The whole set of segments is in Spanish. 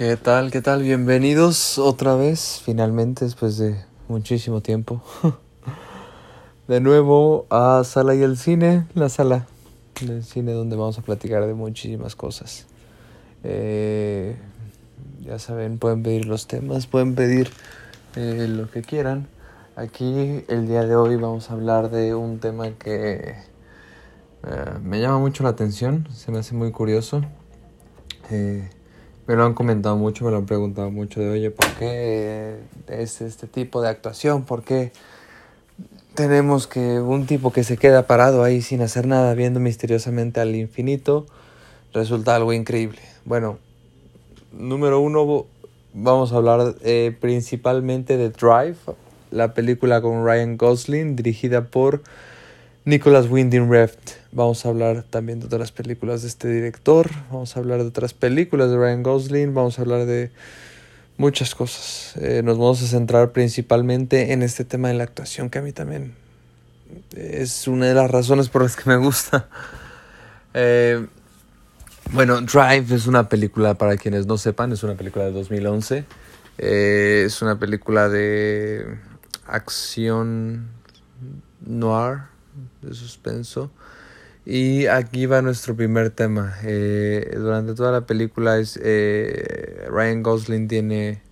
¿Qué tal? ¿Qué tal? Bienvenidos otra vez, finalmente, después de muchísimo tiempo. De nuevo a Sala y el Cine, la sala del cine donde vamos a platicar de muchísimas cosas. Eh, ya saben, pueden pedir los temas, pueden pedir eh, lo que quieran. Aquí el día de hoy vamos a hablar de un tema que eh, me llama mucho la atención, se me hace muy curioso. Me lo han comentado mucho, me lo han preguntado mucho de, oye, ¿por qué es este tipo de actuación? ¿Por qué tenemos que un tipo que se queda parado ahí sin hacer nada, viendo misteriosamente al infinito, resulta algo increíble? Bueno, número uno, vamos a hablar eh, principalmente de Drive, la película con Ryan Gosling, dirigida por Nicholas Winding Refn. Vamos a hablar también de otras películas de este director. Vamos a hablar de otras películas de Ryan Gosling. Vamos a hablar de muchas cosas. Eh, nos vamos a centrar principalmente en este tema de la actuación que a mí también es una de las razones por las que me gusta. Eh, bueno, Drive es una película, para quienes no sepan, es una película de 2011. Eh, es una película de acción noir de suspenso. Y aquí va nuestro primer tema. Eh, durante toda la película es eh, Ryan Gosling tiene,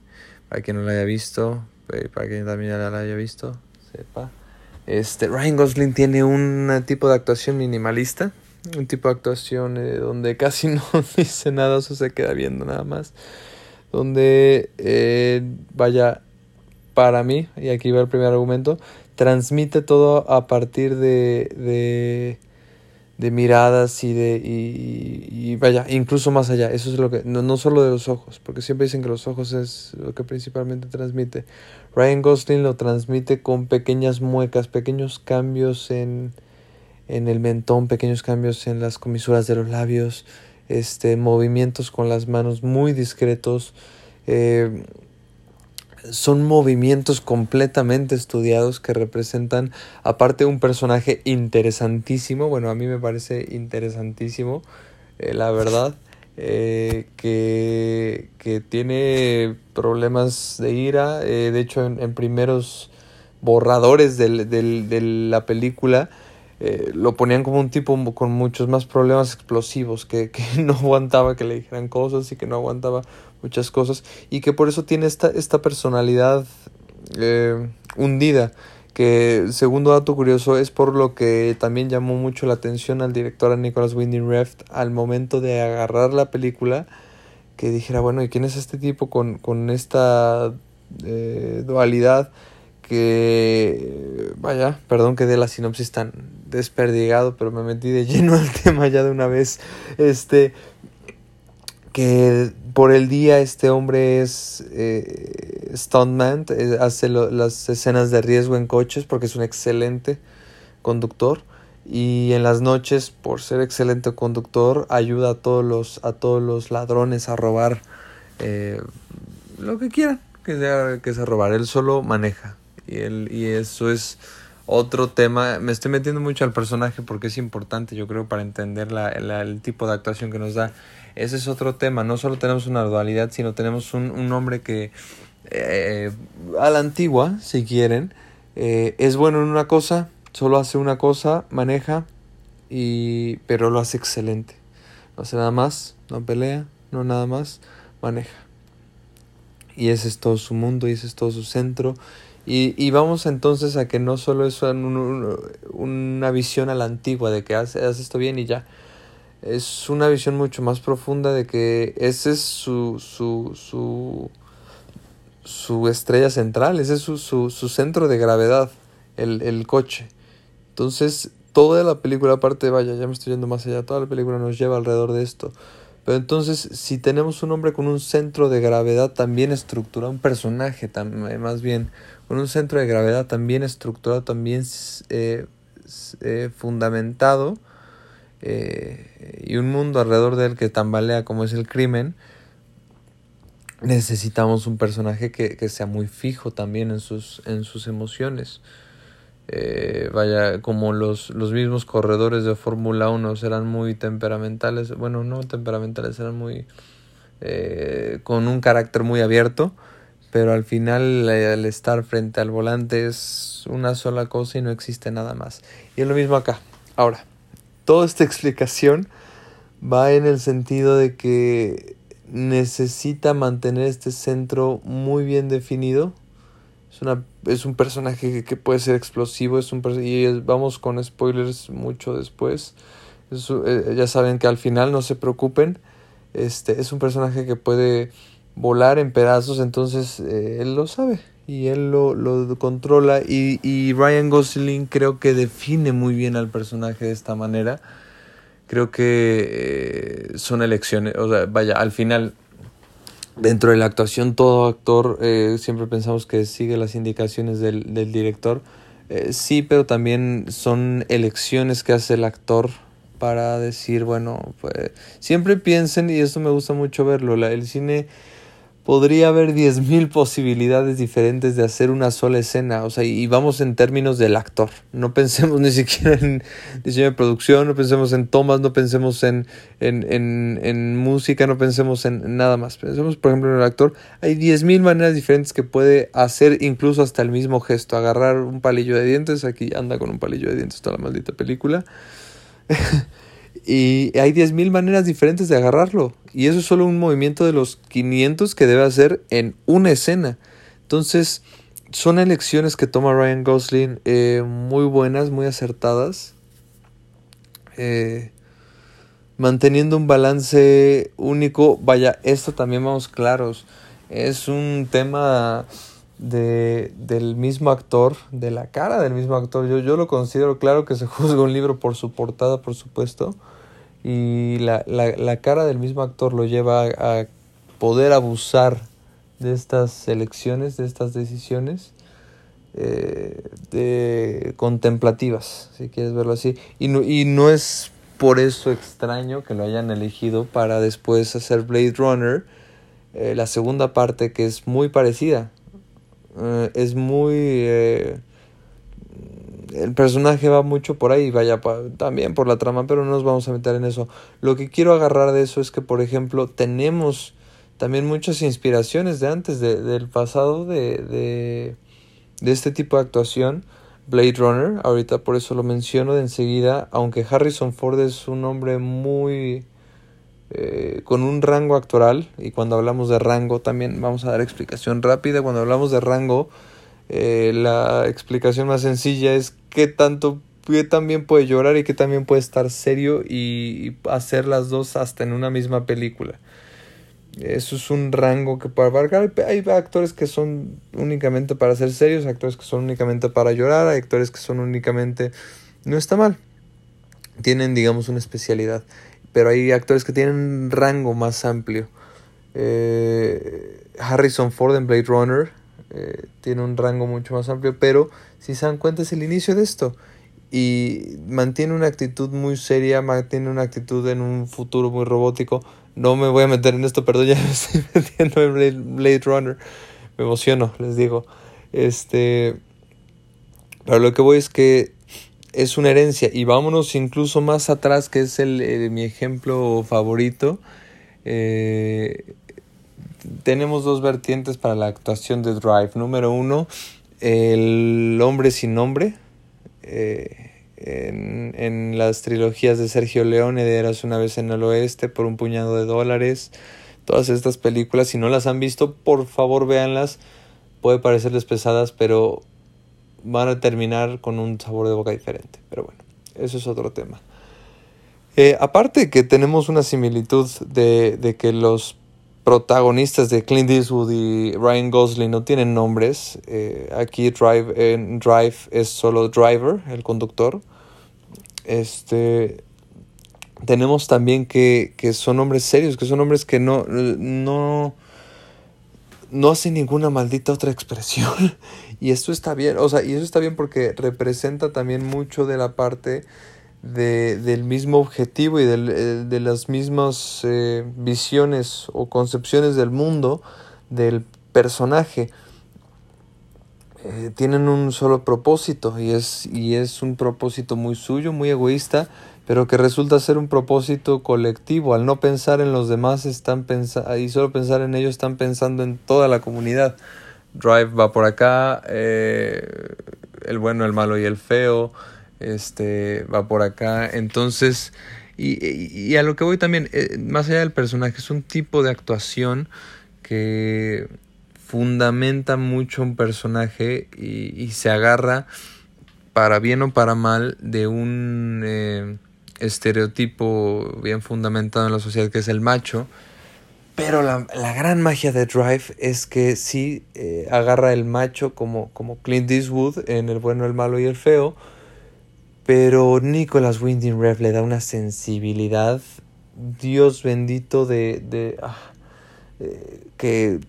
para quien no la haya visto, eh, para quien también ya la haya visto, sepa. Este, Ryan Gosling tiene un tipo de actuación minimalista, un tipo de actuación donde casi no dice nada, o se queda viendo nada más. Donde, vaya, para mí, y aquí va el primer argumento, transmite todo a partir de, de, de miradas y de y, vaya, incluso más allá. Eso es lo que, no, no solo de los ojos, porque siempre dicen que los ojos es lo que principalmente transmite. Ryan Gosling lo transmite con pequeñas muecas, pequeños cambios en, en el mentón, pequeños cambios en las comisuras de los labios, este, movimientos con las manos muy discretos. Eh, son movimientos completamente estudiados que representan, aparte, un personaje interesantísimo. Bueno, a mí me parece interesantísimo, eh, la verdad. Eh, que, que, tiene problemas de ira. Eh, de hecho, en, primeros borradores de la película lo ponían como un tipo con muchos más problemas explosivos, que, que no aguantaba que le dijeran cosas y que no aguantaba muchas cosas y que por eso tiene esta, esta personalidad eh, hundida que segundo dato curioso es por lo que también llamó mucho la atención al director Nicholas Winding Refn al momento de agarrar la película que dijera bueno y quién es este tipo con, con esta eh, dualidad que vaya perdón que dé la sinopsis tan desperdigado pero me metí de lleno al tema ya de una vez este que por el día este hombre es eh, stuntman, eh, hace las escenas de riesgo en coches porque es un excelente conductor. Y en las noches por ser excelente conductor ayuda a todos los a todos los ladrones a robar eh, lo que quieran que sea que sea robar. Él solo maneja. Y él y eso es otro tema. Me estoy metiendo mucho al personaje porque es importante yo creo para entender la, el tipo de actuación que nos da ese es otro tema. No solo tenemos una dualidad, sino tenemos un, un hombre que eh, a la antigua, si quieren, eh, es bueno en una cosa, solo hace una cosa, maneja, y, pero lo hace excelente. No hace nada más, no pelea, no nada más, maneja. Y ese es todo su mundo y ese es todo su centro. Y, y vamos entonces a que no solo es una visión a la antigua de que hace, hace esto bien y ya es una visión mucho más profunda de que ese es su, su, su, su estrella central, ese es su, su, su centro de gravedad, el, el, coche. Entonces, toda la película, aparte, vaya, ya me estoy yendo más allá, toda la película nos lleva alrededor de esto. Pero entonces, si tenemos un hombre con un centro de gravedad también estructurado, un personaje también, más bien, con un centro de gravedad también estructurado, también eh, eh, fundamentado, eh, y un mundo alrededor de él que tambalea como es el crimen, necesitamos un personaje que, que sea muy fijo también en sus, en sus emociones. Eh, vaya, como los, los mismos corredores de Fórmula 1 serán muy temperamentales, bueno, no temperamentales, serán muy... Eh, con un carácter muy abierto, pero al final el estar frente al volante es una sola cosa y no existe nada más. Y es lo mismo acá. Ahora, toda esta explicación va en el sentido de que necesita mantener este centro muy bien definido. Es, una, es un personaje que, puede ser explosivo, es un y vamos con spoilers mucho después. Eh, ya saben que al final no se preocupen. Este es un personaje que puede volar en pedazos, entonces eh, él lo sabe y él lo, lo controla y, y, Ryan Gosling creo que define muy bien al personaje de esta manera. Creo que eh, son elecciones, o sea, vaya, al final, dentro de la actuación, todo actor eh, siempre pensamos que sigue las indicaciones del, del director. sí, pero también son elecciones que hace el actor para decir, bueno, pues siempre piensen, y esto me gusta mucho verlo, la, el cine podría haber 10.000 posibilidades diferentes de hacer una sola escena, o sea, y vamos en términos del actor, no pensemos ni siquiera en diseño de producción, no pensemos en tomas, no pensemos en, en, en, en música, no pensemos en nada más, pensemos por ejemplo en el actor, hay 10.000 maneras diferentes que puede hacer incluso hasta el mismo gesto, agarrar un palillo de dientes, aquí anda con un palillo de dientes toda la maldita película, y hay 10.000 maneras diferentes de agarrarlo. Y eso es solo un movimiento de los 500 que debe hacer en una escena. Entonces, son elecciones que toma Ryan Gosling eh, muy buenas, muy acertadas. Eh, manteniendo un balance único. Vaya, esto también vamos claros. Es un tema de, del mismo actor, de la cara del mismo actor. Yo, yo lo considero claro que se juzga un libro por su portada, por supuesto, y la, la, la cara del mismo actor lo lleva a, poder abusar de estas elecciones, de estas decisiones. Eh, de contemplativas, si quieres verlo así. Y no, y no es por eso extraño que lo hayan elegido para después hacer Blade Runner, eh, la segunda parte que es muy parecida. Eh, es muy... Eh, el personaje va mucho por ahí, vaya también por la trama, pero no nos vamos a meter en eso. Lo que quiero agarrar de eso es que, por ejemplo, tenemos también muchas inspiraciones de antes, de, del pasado, de, de, de este tipo de actuación. Blade Runner, ahorita por eso lo menciono de enseguida, aunque Harrison Ford es un hombre muy eh, con un rango actoral, y cuando hablamos de rango también vamos a dar explicación rápida, cuando hablamos de rango, eh, la explicación más sencilla es qué tanto, qué también puede llorar y qué también puede estar serio y, hacer las dos hasta en una misma película. Eso es un rango que puede abarcar. Hay actores que son únicamente para ser serios, actores que son únicamente para llorar, hay actores que son únicamente... No está mal. Tienen, digamos, una especialidad pero hay actores que tienen un rango más amplio. Eh, Harrison Ford en Blade Runner eh, tiene un rango mucho más amplio, pero si se dan cuenta es el inicio de esto. Y mantiene una actitud muy seria, mantiene una actitud en un futuro muy robótico. No me voy a meter en esto, perdón, ya me estoy metiendo en Blade, Runner. Me emociono, les digo. Este. Pero lo que voy es que es una herencia. Y vámonos incluso más atrás, que es el, eh, mi ejemplo favorito. Eh, tenemos dos vertientes para la actuación de Drive. Número uno, el hombre sin nombre. Eh, en, en, las trilogías de Sergio Leone de Eras una vez en el oeste por un puñado de dólares. Todas estas películas, si no las han visto, por favor véanlas. Puede parecerles pesadas, pero van a terminar con un sabor de boca diferente. Pero bueno, eso es otro tema. Eh, aparte que tenemos una similitud de, de, que los protagonistas de Clint Eastwood y Ryan Gosling no tienen nombres, eh, aquí Drive, Drive es solo Driver, el conductor. Este, tenemos también que, que son hombres serios, que son hombres que no, no, no hacen ninguna maldita otra expresión Y esto está bien, o sea, y eso está bien porque representa también mucho de la parte de, del mismo objetivo y del, eh, de las mismas eh, visiones o concepciones del mundo del personaje. eh, tienen un solo propósito y es, y es un propósito muy suyo, muy egoísta, pero que resulta ser un propósito colectivo. Al no pensar en los demás están y solo pensar en ellos están pensando en toda la comunidad. Drive va por acá, eh, el bueno, el malo y el feo, este va por acá. Entonces, y, y, a lo que voy también, eh, más allá del personaje, es un tipo de actuación que fundamenta mucho un personaje y, se agarra para bien o para mal de un eh, estereotipo bien fundamentado en la sociedad que es el macho. Pero la, gran magia de Drive es que sí eh, agarra el macho como, como Clint Eastwood en El bueno, el malo y el feo. Pero Nicholas Winding Refn le da una sensibilidad, Dios bendito, de, de ah, eh, que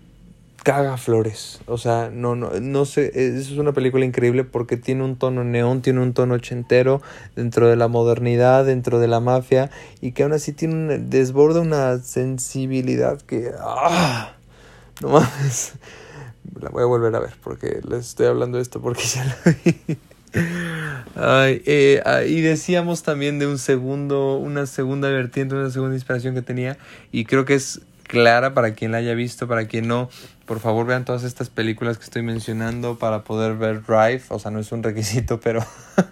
caga flores. O sea, no, no, no sé, es una película increíble porque tiene un tono neón, tiene un tono ochentero dentro de la modernidad, dentro de la mafia, y que aún así tiene un, desborda una sensibilidad que, ¡ah! No mames. La voy a volver a ver porque les estoy hablando de esto porque ya la vi. Ay, eh, ah, y decíamos también de un segundo, una segunda vertiente, una segunda inspiración que tenía, y creo que es clara para quien la haya visto, para quien no, por favor vean todas estas películas que estoy mencionando para poder ver Drive, o sea, no es un requisito, pero,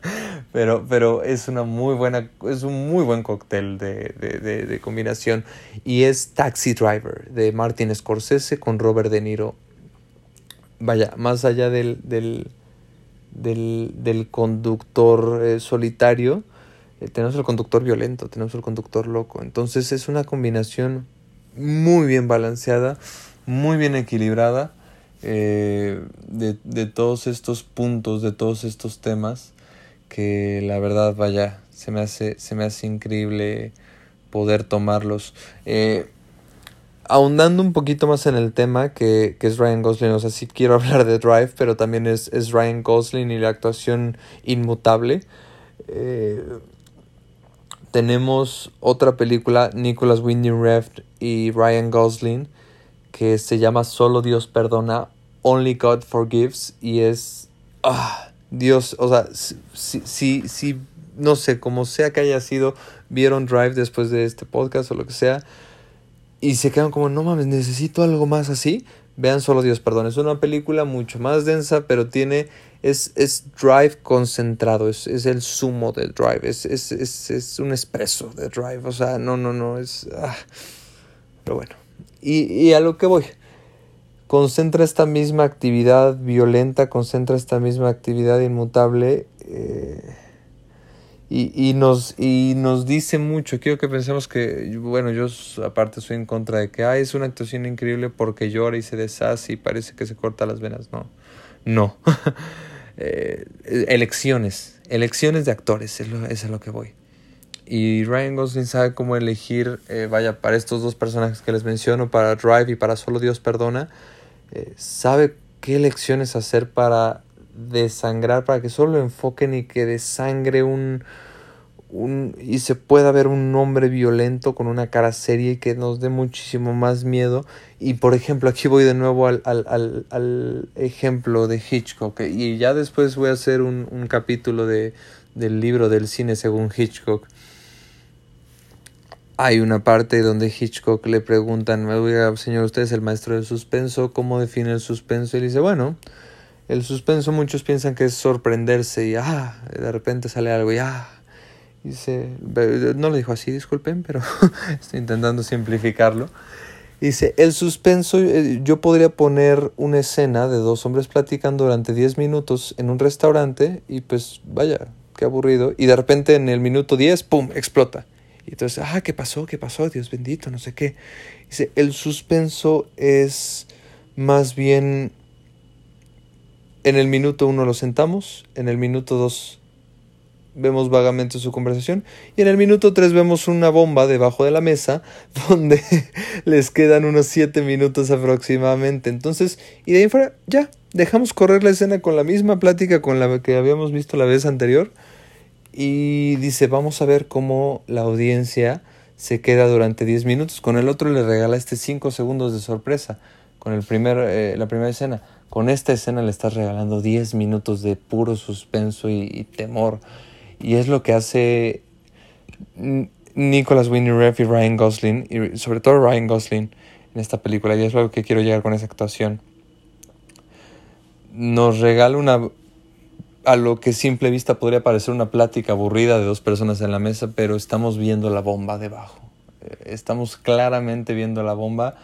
pero, pero es una muy buena, es un muy buen cóctel de, de, de, combinación y es Taxi Driver de Martin Scorsese con Robert De Niro. Vaya, más allá del, del, del, del conductor eh, solitario, eh, tenemos el conductor violento, tenemos el conductor loco. Entonces es una combinación muy bien balanceada, muy bien equilibrada eh, de, de, todos estos puntos, de todos estos temas, que la verdad, vaya, se me hace, se me hace increíble poder tomarlos. Eh, ahondando un poquito más en el tema que, que, es Ryan Gosling, o sea, sí quiero hablar de Drive, pero también es, es Ryan Gosling y la actuación inmutable. Eh, tenemos otra película, Nicholas Winding Refn y Ryan Gosling, que se llama Solo Dios Perdona, Only God Forgives, y es... Ah, Dios, o sea, si, si, si, no sé, como sea que haya sido, vieron Drive después de este podcast o lo que sea, y se quedan como, no mames, necesito algo más así, vean Solo Dios Perdona. Es una película mucho más densa, pero tiene es, es drive concentrado, es, es el sumo del drive, es, es, es, es un expreso de drive, o sea, no, no, no, es... Ah. Pero bueno, y, a lo que voy, concentra esta misma actividad violenta, concentra esta misma actividad inmutable eh, y, nos, dice mucho. Quiero que pensemos que, bueno, yo aparte soy en contra de que ah, es una actuación increíble porque llora y se deshace y parece que se corta las venas. No, no. Eh, elecciones, elecciones de actores, es a lo que voy. Y Ryan Gosling sabe cómo elegir, eh, vaya, para estos dos personajes que les menciono, para Drive y para Solo Dios Perdona, eh, sabe qué elecciones hacer para desangrar, para que solo enfoquen y que desangre un, un, y se pueda ver un hombre violento con una cara seria y que nos dé muchísimo más miedo. Y por ejemplo, aquí voy de nuevo al, al, al, al ejemplo de Hitchcock. Y ya después voy a hacer un, un capítulo de, del libro del cine según Hitchcock. Hay una parte donde Hitchcock le preguntan, señor, usted es el maestro del suspenso, ¿cómo define el suspenso? Y dice, bueno, el suspenso muchos piensan que es sorprenderse y ah, de repente sale algo y ah, Dice, no lo dijo así, disculpen, pero estoy intentando simplificarlo. Dice, el suspenso, eh, yo podría poner una escena de dos hombres platicando durante 10 minutos en un restaurante y pues vaya, qué aburrido. Y de repente en el minuto 10, ¡pum!, explota. Y entonces, ah, ¿qué pasó? ¿Qué pasó? Dios bendito, no sé qué. Dice, el suspenso es más bien, en el minuto uno lo sentamos, en el minuto dos vemos vagamente su conversación y en el minuto 3 vemos una bomba debajo de la mesa donde les quedan unos 7 minutos aproximadamente. Entonces, y de ahí fuera, ya, dejamos correr la escena con la misma plática con la que habíamos visto la vez anterior y dice, vamos a ver cómo la audiencia se queda durante 10 minutos. Con el otro le regala este 5 segundos de sorpresa. con el primer, eh, la primera escena. Con esta escena le estás regalando 10 minutos de puro suspenso y, temor. Y es lo que hace Nicholas Winnie Refn y Ryan Gosling, y sobre todo Ryan Gosling en esta película. Y es lo que quiero llegar con esa actuación. Nos regala una a lo que simple vista podría parecer una plática aburrida de dos personas en la mesa, pero estamos viendo la bomba debajo. Eh, estamos claramente viendo la bomba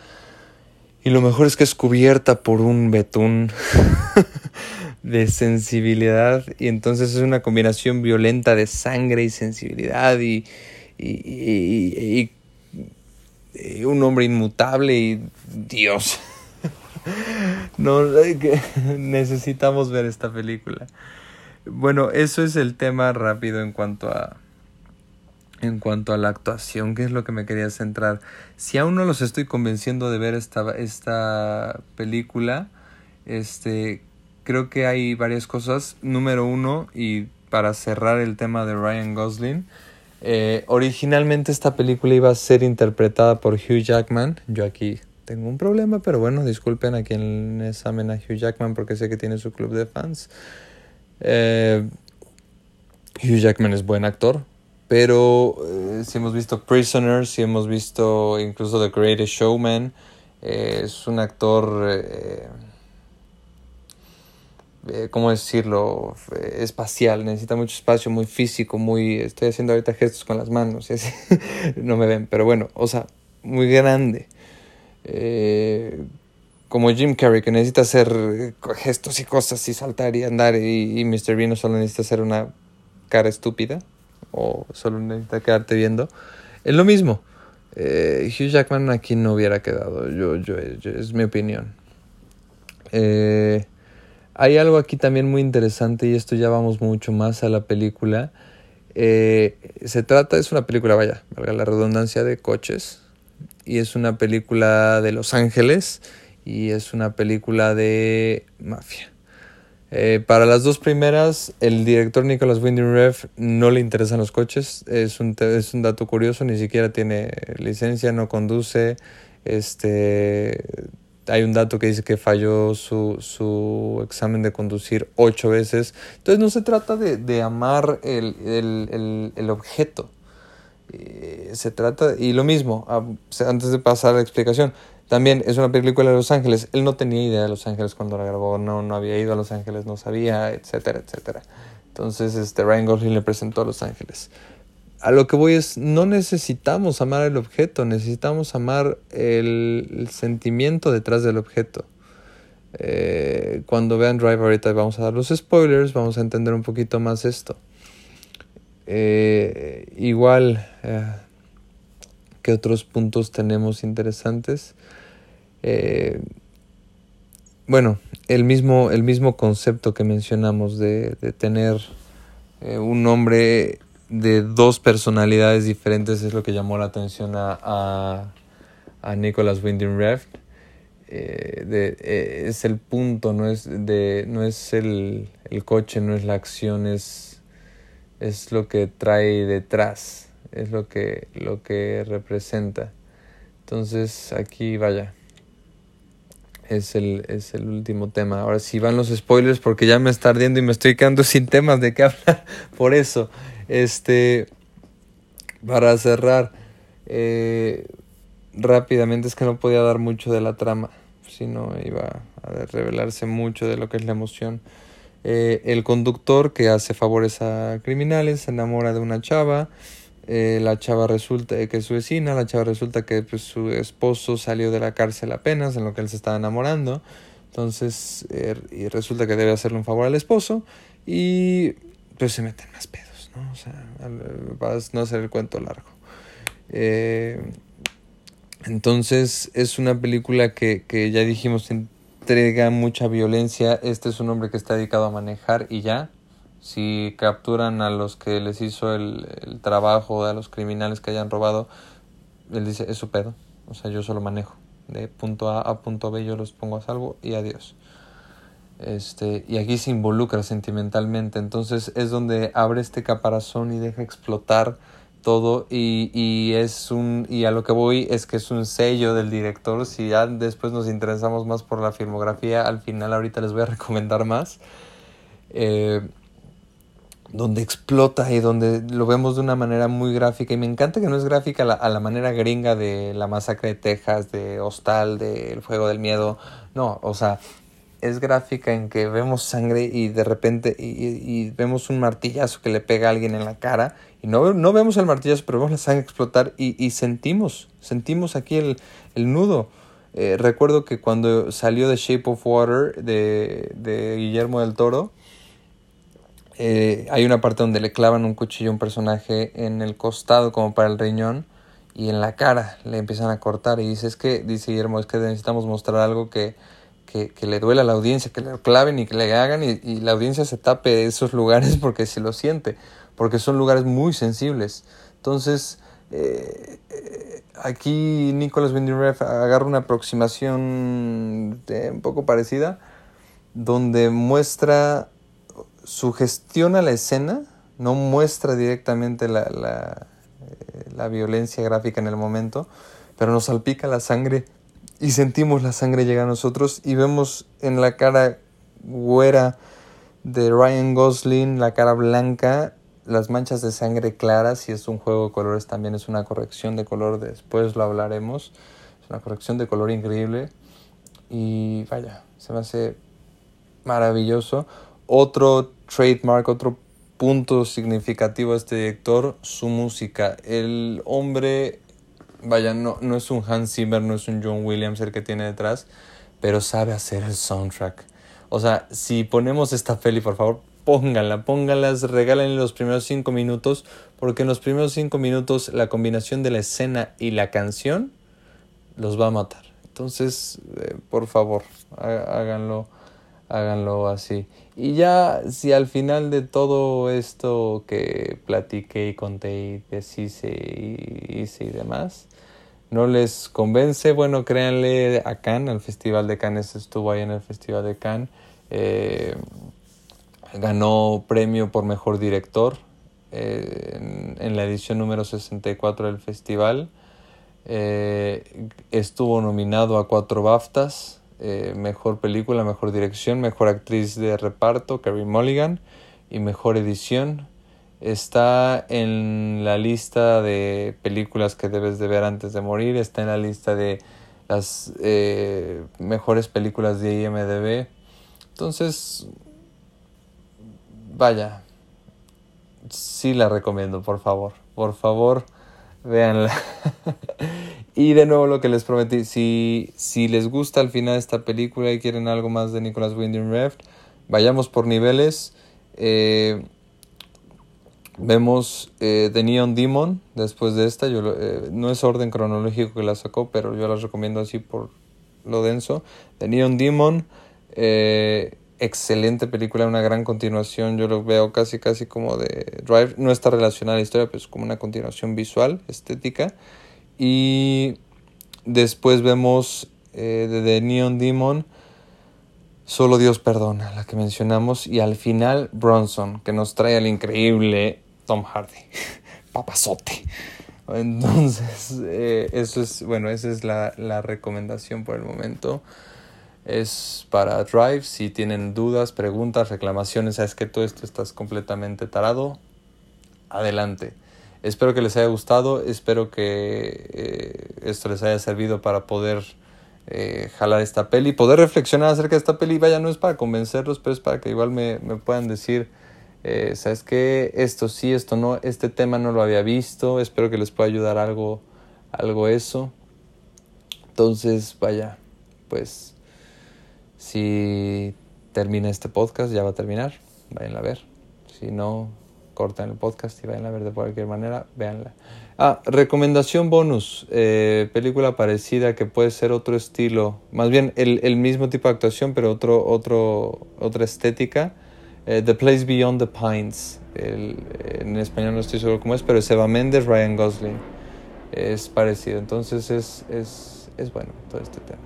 y lo mejor es que es cubierta por un betún de sensibilidad y entonces es una combinación violenta de sangre y sensibilidad y, y, un hombre inmutable y Dios. no, necesitamos ver esta película. Bueno, eso es el tema rápido en cuanto a en cuanto a la actuación, que es lo que me quería centrar. Si aún no los estoy convenciendo de ver esta, esta película, este, creo que hay varias cosas. Número uno, y para cerrar el tema de Ryan Gosling, eh, originalmente esta película iba a ser interpretada por Hugh Jackman. Yo aquí tengo un problema, pero bueno, disculpen a quien les amen a Hugh Jackman porque sé que tiene su club de fans. Eh, Hugh Jackman es buen actor, pero eh, si hemos visto Prisoners, si hemos visto incluso The Greatest Showman, eh, es un actor, ¿cómo decirlo? espacial, necesita mucho espacio, muy físico, muy... Estoy haciendo ahorita gestos con las manos, y así, no me ven, pero bueno, o sea, muy grande. Como Jim Carrey, que necesita hacer gestos y cosas y saltar y andar, y, y Mr. Bean solo necesita hacer una cara estúpida o solo necesita quedarte viendo. Es lo mismo. Eh, Hugh Jackman aquí no hubiera quedado, yo, yo, es mi opinión. Eh, hay algo aquí también muy interesante y esto ya vamos mucho más a la película. Eh, se trata, es una película, vaya, valga la redundancia, de coches. Y es una película de Los Ángeles y es una película de mafia. Eh, para las dos primeras, el director Nicholas Winding Ref no le interesan los coches. Es un, es un dato curioso, ni siquiera tiene licencia, no conduce. Este, hay un dato que dice que falló su, su examen de conducir ocho veces. Entonces no se trata de, de amar el, el, el, objeto. Eh, se trata, y lo mismo, ah, antes de pasar a la explicación, también es una película de Los Ángeles. Él no tenía idea de Los Ángeles cuando la grabó, no, no había ido a Los Ángeles, no sabía, etcétera, etcétera. Entonces, este, Ryan Gosling le presentó a Los Ángeles. A lo que voy es, no necesitamos amar el objeto, necesitamos amar el, sentimiento detrás del objeto. Eh, cuando vean Drive ahorita vamos a dar los spoilers, vamos a entender un poquito más esto. Eh, igual, eh, ¿qué otros puntos tenemos interesantes? Eh, bueno, el mismo, el mismo concepto que mencionamos de, tener eh, un hombre de dos personalidades diferentes es lo que llamó la atención a, a, Nicholas Winding Refn. Eh, es el punto, no es, de, no es el, el coche, no es la acción, es, es lo que trae detrás, es lo que, lo que representa. Entonces aquí vaya es el, es el último tema. Ahora sí van los spoilers porque ya me está ardiendo y me estoy quedando sin temas de qué hablar. Por eso, este, para cerrar, eh, rápidamente es que no podía dar mucho de la trama, si no iba a revelarse mucho de lo que es la emoción. Eh, el conductor que hace favores a criminales se enamora de una chava eh, la chava resulta que es su vecina, la chava resulta que pues, su esposo salió de la cárcel apenas, en lo que él se estaba enamorando. Entonces, er, y resulta que debe hacerle un favor al esposo y pues se meten más pedos, ¿no? O sea, para no hacer el cuento largo. Eh, entonces, es una película que, que ya dijimos entrega mucha violencia. Este es un hombre que está dedicado a manejar y ya, si capturan a los que les hizo el, el trabajo, a los criminales que hayan robado, él dice, es su pedo. O sea, yo solo manejo. De punto A a punto B yo los pongo a salvo y adiós. Este, y aquí se involucra sentimentalmente. Entonces es donde abre este caparazón y deja explotar todo y, y, es un y a lo que voy es que es un sello del director si ya después nos interesamos más por la filmografía al final ahorita les voy a recomendar más eh, donde explota y donde lo vemos de una manera muy gráfica. Y me encanta que no es gráfica a la, manera gringa de la masacre de Texas de Hostal del Fuego del Miedo. No o sea es gráfica en que vemos sangre y de repente y, y, vemos un martillazo que le pega a alguien en la cara. Y no, no vemos el martillazo pero vemos la sangre explotar y, y sentimos sentimos aquí el, el nudo. Eh, recuerdo que cuando salió The Shape of Water de, de Guillermo del Toro eh, hay una parte donde le clavan un cuchillo a un personaje en el costado como para el riñón y en la cara le empiezan a cortar y dice es que dice Guillermo es que necesitamos mostrar algo que que, que, le duele a la audiencia, que le claven y que le hagan y, la audiencia se tape esos lugares porque se lo siente, porque son lugares muy sensibles. Entonces, eh, aquí Nicholas Winding agarra una aproximación de, un poco parecida, donde muestra, sugestiona la escena, no muestra directamente la, la, eh, la violencia gráfica en el momento, pero nos salpica la sangre y sentimos la sangre llegar a nosotros y vemos en la cara güera de Ryan Gosling, la cara blanca, las manchas de sangre claras y es un juego de colores también, es una corrección de color, después lo hablaremos, es una corrección de color increíble y vaya, se me hace maravilloso. Otro trademark, otro punto significativo de este director, su música. El hombre vaya, no, no es un Hans Zimmer, no es un John Williams el que tiene detrás, pero sabe hacer el soundtrack. O sea, si ponemos esta peli, por favor, pónganla, pónganlas, regalen los primeros cinco minutos, porque en los primeros cinco minutos la combinación de la escena y la canción los va a matar. Entonces, eh, por favor, háganlo, háganlo así. Y ya, si al final de todo esto que platiqué y conté y deshice y hice y demás, no les convence, bueno, créanle a Cannes, al Festival de Cannes, estuvo ahí en el Festival de Cannes, eh, ganó premio por mejor director eh, en, la edición número 64 del festival, eh, estuvo nominado a cuatro BAFTAs, eh, mejor película, mejor dirección, mejor actriz de reparto, Carrie Mulligan, y mejor edición. Está en la lista de películas que debes de ver antes de morir, está en la lista de las eh, mejores películas de IMDB. Entonces, vaya, sí la recomiendo, por favor, por favor, véanla. y de nuevo lo que les prometí, si, si les gusta al final esta película y quieren algo más de Nicholas Winding Refn, vayamos por niveles. Eh, Vemos eh, The Neon Demon después de esta. Yo eh, no es orden cronológico que la sacó, pero yo la recomiendo así por lo denso. The Neon Demon, eh, excelente película, una gran continuación. Yo lo veo casi, casi como de Drive. No está relacionada a la historia, pero es como una continuación visual, estética. Y después vemos eh, de The Neon Demon. Solo Dios perdona, la que mencionamos. Y al final, Bronson, que nos trae al increíble Tom Hardy. Papazote. Entonces, eh, eso es, bueno, esa es la, la, recomendación por el momento. Es para Drive. Si tienen dudas, preguntas, reclamaciones, sabes que todo esto estás completamente tarado. Adelante. Espero que les haya gustado. Espero que eh, esto les haya servido para poder eh, jalar esta peli. Poder reflexionar acerca de esta peli. Vaya, no es para convencerlos, pero es para que igual me, puedan decir eh, ¿Sabes qué? Esto sí, esto no, este tema no lo había visto, espero que les pueda ayudar algo, algo eso. Entonces, vaya, pues si termina este podcast, ya va a terminar, vayan a ver. Si no, cortan el podcast y vayan a ver de cualquier manera, véanla. Ah, recomendación bonus, eh, película parecida que puede ser otro estilo, más bien el, el mismo tipo de actuación, pero otro, otro, otra estética eh, the Place Beyond the Pines. El, en español no estoy seguro cómo es, pero es Eva Mendes, Ryan Gosling. Es parecido. Entonces es, es, es bueno todo este tema.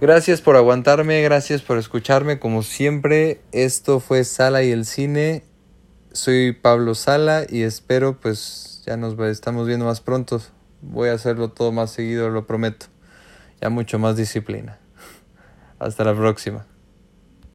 Gracias por aguantarme, gracias por escucharme. Como siempre, esto fue Sala y el Cine. Soy Pablo Sala y espero pues ya nos estamos viendo más pronto. Voy a hacerlo todo más seguido, lo prometo. Ya mucho más disciplina. Hasta la próxima.